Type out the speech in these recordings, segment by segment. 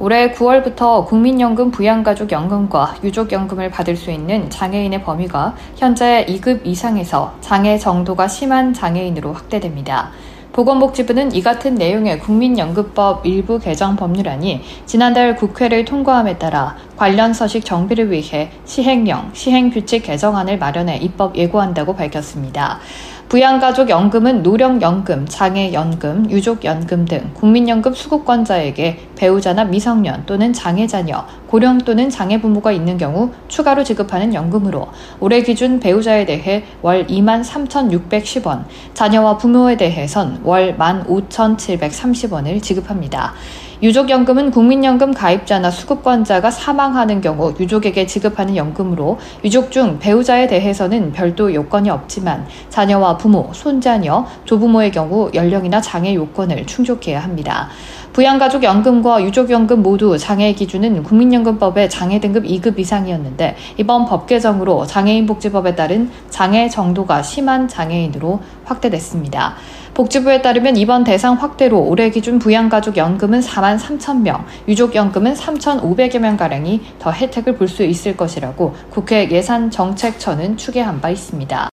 올해 9월부터 국민연금 부양가족연금과 유족연금을 받을 수 있는 장애인의 범위가 현재 2급 이상에서 장애 정도가 심한 장애인으로 확대됩니다. 보건복지부는 이 같은 내용의 국민연금법 일부 개정 법률안이 지난달 국회를 통과함에 따라 관련 서식 정비를 위해 시행령, 시행규칙 개정안을 마련해 입법 예고한다고 밝혔습니다. 부양가족 연금은 노령연금, 장애연금, 유족연금 등 국민연금 수급권자에게 배우자나 미성년 또는 장애자녀, 고령 또는 장애부모가 있는 경우 추가로 지급하는 연금으로 올해 기준 배우자에 대해 월 2만 3,610원, 자녀와 부모에 대해선 월 15,730원을 지급합니다. 유족연금은 국민연금 가입자나 수급권자가 사망하는 경우 유족에게 지급하는 연금으로 유족 중 배우자에 대해서는 별도 요건이 없지만 자녀와 부모, 손자녀, 조부모의 경우 연령이나 장애 요건을 충족해야 합니다. 부양가족 연금과 유족연금 모두 장애 기준은 국민연금법의 장애 등급 2급 이상이었는데 이번 법 개정으로 장애인 복지법에 따른 장애 정도가 심한 장애인으로 확대됐습니다. 복지부에 따르면 이번 대상 확대로 올해 기준 부양가족 연금은 4만 3천 명, 유족연금은 3,500여 명가량이 더 혜택을 볼 수 있을 것이라고 국회 예산정책처는 추계한 바 있습니다.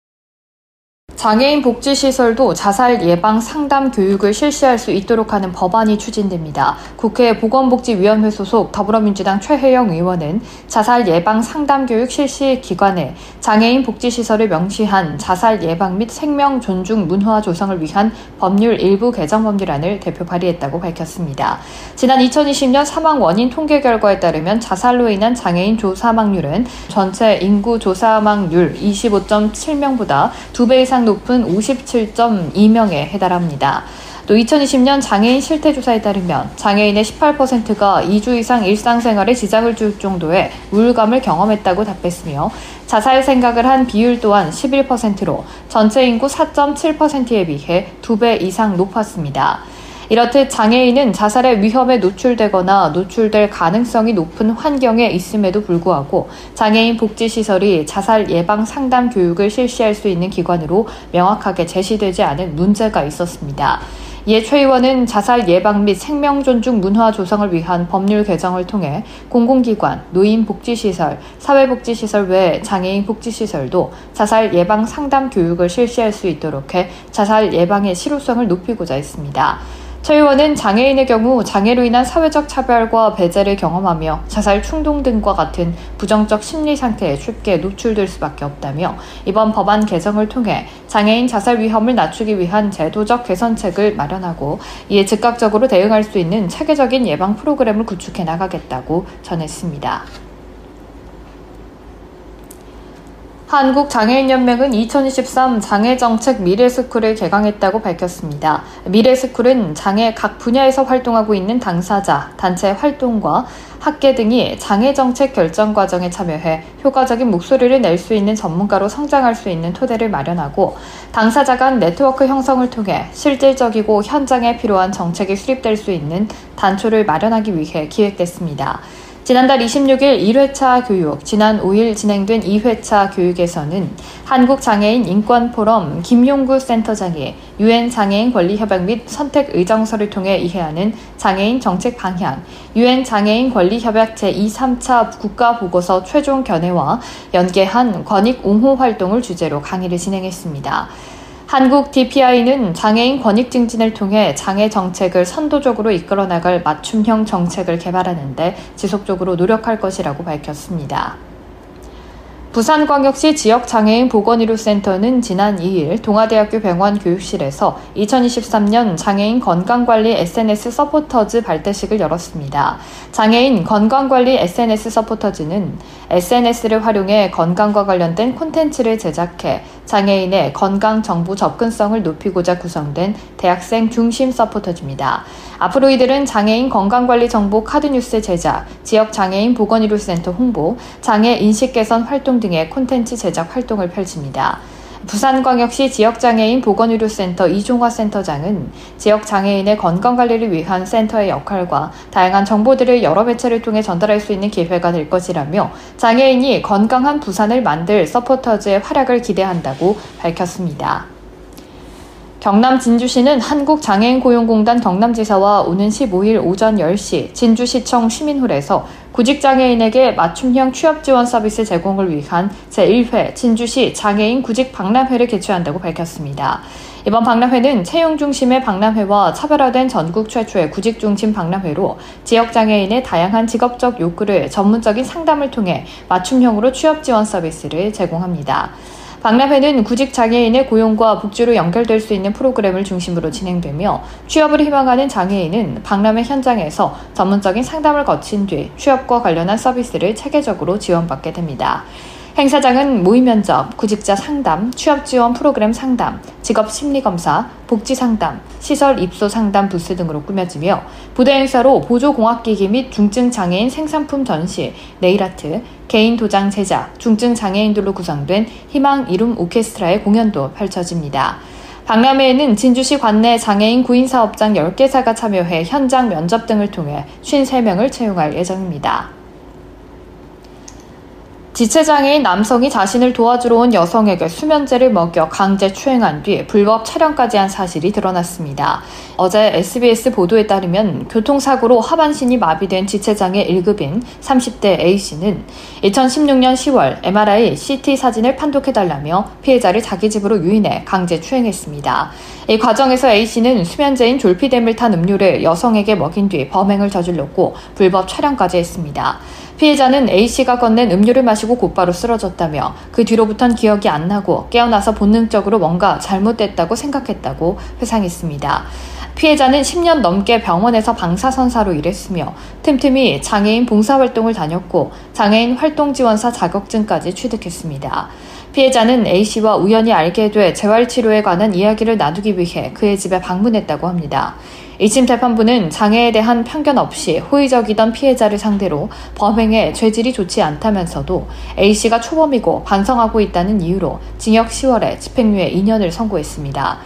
장애인 복지시설도 자살 예방 상담 교육을 실시할 수 있도록 하는 법안이 추진됩니다. 국회 보건복지위원회 소속 더불어민주당 최혜영 의원은 자살 예방 상담 교육 실시 기관에 장애인 복지시설을 명시한 자살 예방 및 생명 존중 문화 조성을 위한 법률 일부 개정 법률안을 대표 발의했다고 밝혔습니다. 지난 2020년 사망 원인 통계 결과에 따르면 자살로 인한 장애인 조사망률은 전체 인구 조사망률 25.7명보다 2배 이상 높은 57.2명에 해달합니다. 또 2020년 장애인 실태조사에 따르면 장애인의 18%가 2주 이상 일상생활에 지장을 줄 정도의 우울감을 경험했다고 답했으며 자살 생각을 한 비율 또한 11%로 전체 인구 4.7%에 비해 2배 이상 높았습니다. 이렇듯 장애인은 자살의 위험에 노출되거나 노출될 가능성이 높은 환경에 있음에도 불구하고 장애인 복지시설이 자살 예방 상담 교육을 실시할 수 있는 기관으로 명확하게 제시되지 않은 문제가 있었습니다. 이에 최 의원은 자살 예방 및 생명 존중 문화 조성을 위한 법률 개정을 통해 공공기관, 노인 복지시설, 사회복지시설 외 장애인 복지시설도 자살 예방 상담 교육을 실시할 수 있도록 해 자살 예방의 실효성을 높이고자 했습니다. 최 의원은 장애인의 경우 장애로 인한 사회적 차별과 배제를 경험하며 자살 충동 등과 같은 부정적 심리 상태에 쉽게 노출될 수밖에 없다며 이번 법안 개정을 통해 장애인 자살 위험을 낮추기 위한 제도적 개선책을 마련하고 이에 즉각적으로 대응할 수 있는 체계적인 예방 프로그램을 구축해 나가겠다고 전했습니다. 한국장애인연맹은 2023 장애정책 미래스쿨을 개강했다고 밝혔습니다. 미래스쿨은 장애 각 분야에서 활동하고 있는 당사자, 단체 활동과 학계 등이 장애정책 결정 과정에 참여해 효과적인 목소리를 낼 수 있는 전문가로 성장할 수 있는 토대를 마련하고 당사자 간 네트워크 형성을 통해 실질적이고 현장에 필요한 정책이 수립될 수 있는 단초를 마련하기 위해 기획됐습니다. 지난달 26일 1회차 교육, 지난 5일 진행된 2회차 교육에서는 한국장애인 인권포럼 김용구 센터장이 유엔 장애인 권리 협약 및 선택 의정서를 통해 이해하는 장애인 정책 방향, 유엔 장애인 권리 협약 제2, 3차 국가 보고서 최종 견해와 연계한 권익 옹호 활동을 주제로 강의를 진행했습니다. 한국 DPI는 장애인 권익 증진을 통해 장애 정책을 선도적으로 이끌어 나갈 맞춤형 정책을 개발하는데 지속적으로 노력할 것이라고 밝혔습니다. 부산광역시 지역장애인 보건의료센터는 지난 2일 동아대학교 병원 교육실에서 2023년 장애인 건강관리 SNS 서포터즈 발대식을 열었습니다. 장애인 건강관리 SNS 서포터즈는 SNS를 활용해 건강과 관련된 콘텐츠를 제작해 장애인의 건강 정보 접근성을 높이고자 구성된 대학생 중심 서포터즈입니다. 앞으로 이들은 장애인 건강관리 정보 카드 뉴스 제작, 지역 장애인 보건의료센터 홍보, 장애 인식 개선 활동 등 등의 콘텐츠 제작 활동을 펼칩니다. 부산광역시 지역장애인 보건의료센터 이종화 센터장은 지역장애인의 건강관리를 위한 센터의 역할과 다양한 정보들을 여러 매체를 통해 전달할 수 있는 기회가 될 것이라며 장애인이 건강한 부산을 만들 서포터즈의 활약을 기대한다고 밝혔습니다. 경남 진주시는 한국장애인고용공단 경남지사와 오는 15일 오전 10시 진주시청 시민홀에서 구직장애인에게 맞춤형 취업지원 서비스 제공을 위한 제1회 진주시 장애인 구직 박람회를 개최한다고 밝혔습니다. 이번 박람회는 채용 중심의 박람회와 차별화된 전국 최초의 구직 중심 박람회로 지역 장애인의 다양한 직업적 욕구를 전문적인 상담을 통해 맞춤형으로 취업 지원 서비스를 제공합니다. 박람회는 구직 장애인의 고용과 복지로 연결될 수 있는 프로그램을 중심으로 진행되며 취업을 희망하는 장애인은 박람회 현장에서 전문적인 상담을 거친 뒤 취업과 관련한 서비스를 체계적으로 지원받게 됩니다. 행사장은 모의 면접, 구직자 상담, 취업 지원 프로그램 상담, 직업 심리 검사, 복지 상담, 시설 입소 상담 부스 등으로 꾸며지며 부대 행사로 보조 공학기기 및 중증 장애인 생산품 전시, 네일 아트, 개인 도장 제작, 중증 장애인들로 구성된 희망 이룸 오케스트라의 공연도 펼쳐집니다. 박람회에는 진주시 관내 장애인 구인 사업장 10개사가 참여해 현장 면접 등을 통해 53명을 채용할 예정입니다. 지체장애인 남성이 자신을 도와주러 온 여성에게 수면제를 먹여 강제 추행한 뒤 불법 촬영까지 한 사실이 드러났습니다. 어제 SBS 보도에 따르면 교통사고로 하반신이 마비된 지체장애 1급인 30대 A씨는 2016년 10월 MRI, CT 사진을 판독해달라며 피해자를 자기 집으로 유인해 강제 추행했습니다. 이 과정에서 A씨는 수면제인 졸피뎀을 탄 음료를 여성에게 먹인 뒤 범행을 저질렀고 불법 촬영까지 했습니다. 피해자는 A씨가 건넨 음료를 마시고 곧바로 쓰러졌다며 그 뒤로부턴 기억이 안 나고 깨어나서 본능적으로 뭔가 잘못됐다고 생각했다고 회상했습니다. 피해자는 10년 넘게 병원에서 방사선사로 일했으며 틈틈이 장애인 봉사활동을 다녔고 장애인 활동지원사 자격증까지 취득했습니다. 피해자는 A씨와 우연히 알게 돼 재활치료에 관한 이야기를 나누기 위해 그의 집에 방문했다고 합니다. 1심 재판부는 장애에 대한 편견 없이 호의적이던 피해자를 상대로 범행에 죄질이 좋지 않다면서도 A씨가 초범이고 반성하고 있다는 이유로 징역 10월에 집행유예 2년을 선고했습니다.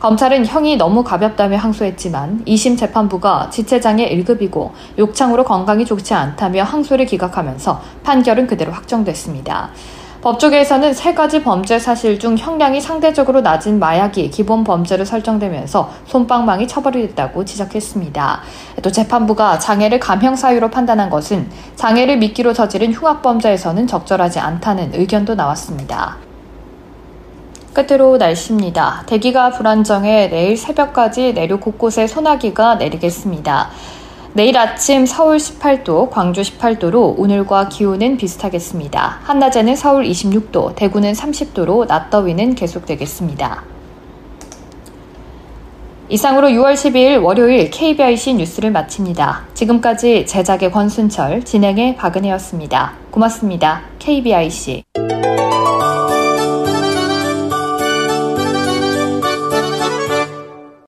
검찰은 형이 너무 가볍다며 항소했지만 2심 재판부가 지체장애 1급이고 욕창으로 건강이 좋지 않다며 항소를 기각하면서 판결은 그대로 확정됐습니다. 법조계에서는 세 가지 범죄 사실 중 형량이 상대적으로 낮은 마약이 기본 범죄로 설정되면서 손방망이 처벌이 됐다고 지적했습니다. 또 재판부가 장애를 감형 사유로 판단한 것은 장애를 미끼로 저지른 흉악 범죄에서는 적절하지 않다는 의견도 나왔습니다. 끝으로 날씨입니다. 대기가 불안정해 내일 새벽까지 내륙 곳곳에 소나기가 내리겠습니다. 내일 아침 서울 18도, 광주 18도로 오늘과 기온은 비슷하겠습니다. 한낮에는 서울 26도, 대구는 30도로 낮 더위는 계속되겠습니다. 이상으로 6월 12일 월요일 KBIC 뉴스를 마칩니다. 지금까지 제작의 권순철, 진행의 박은혜였습니다. 고맙습니다. KBIC.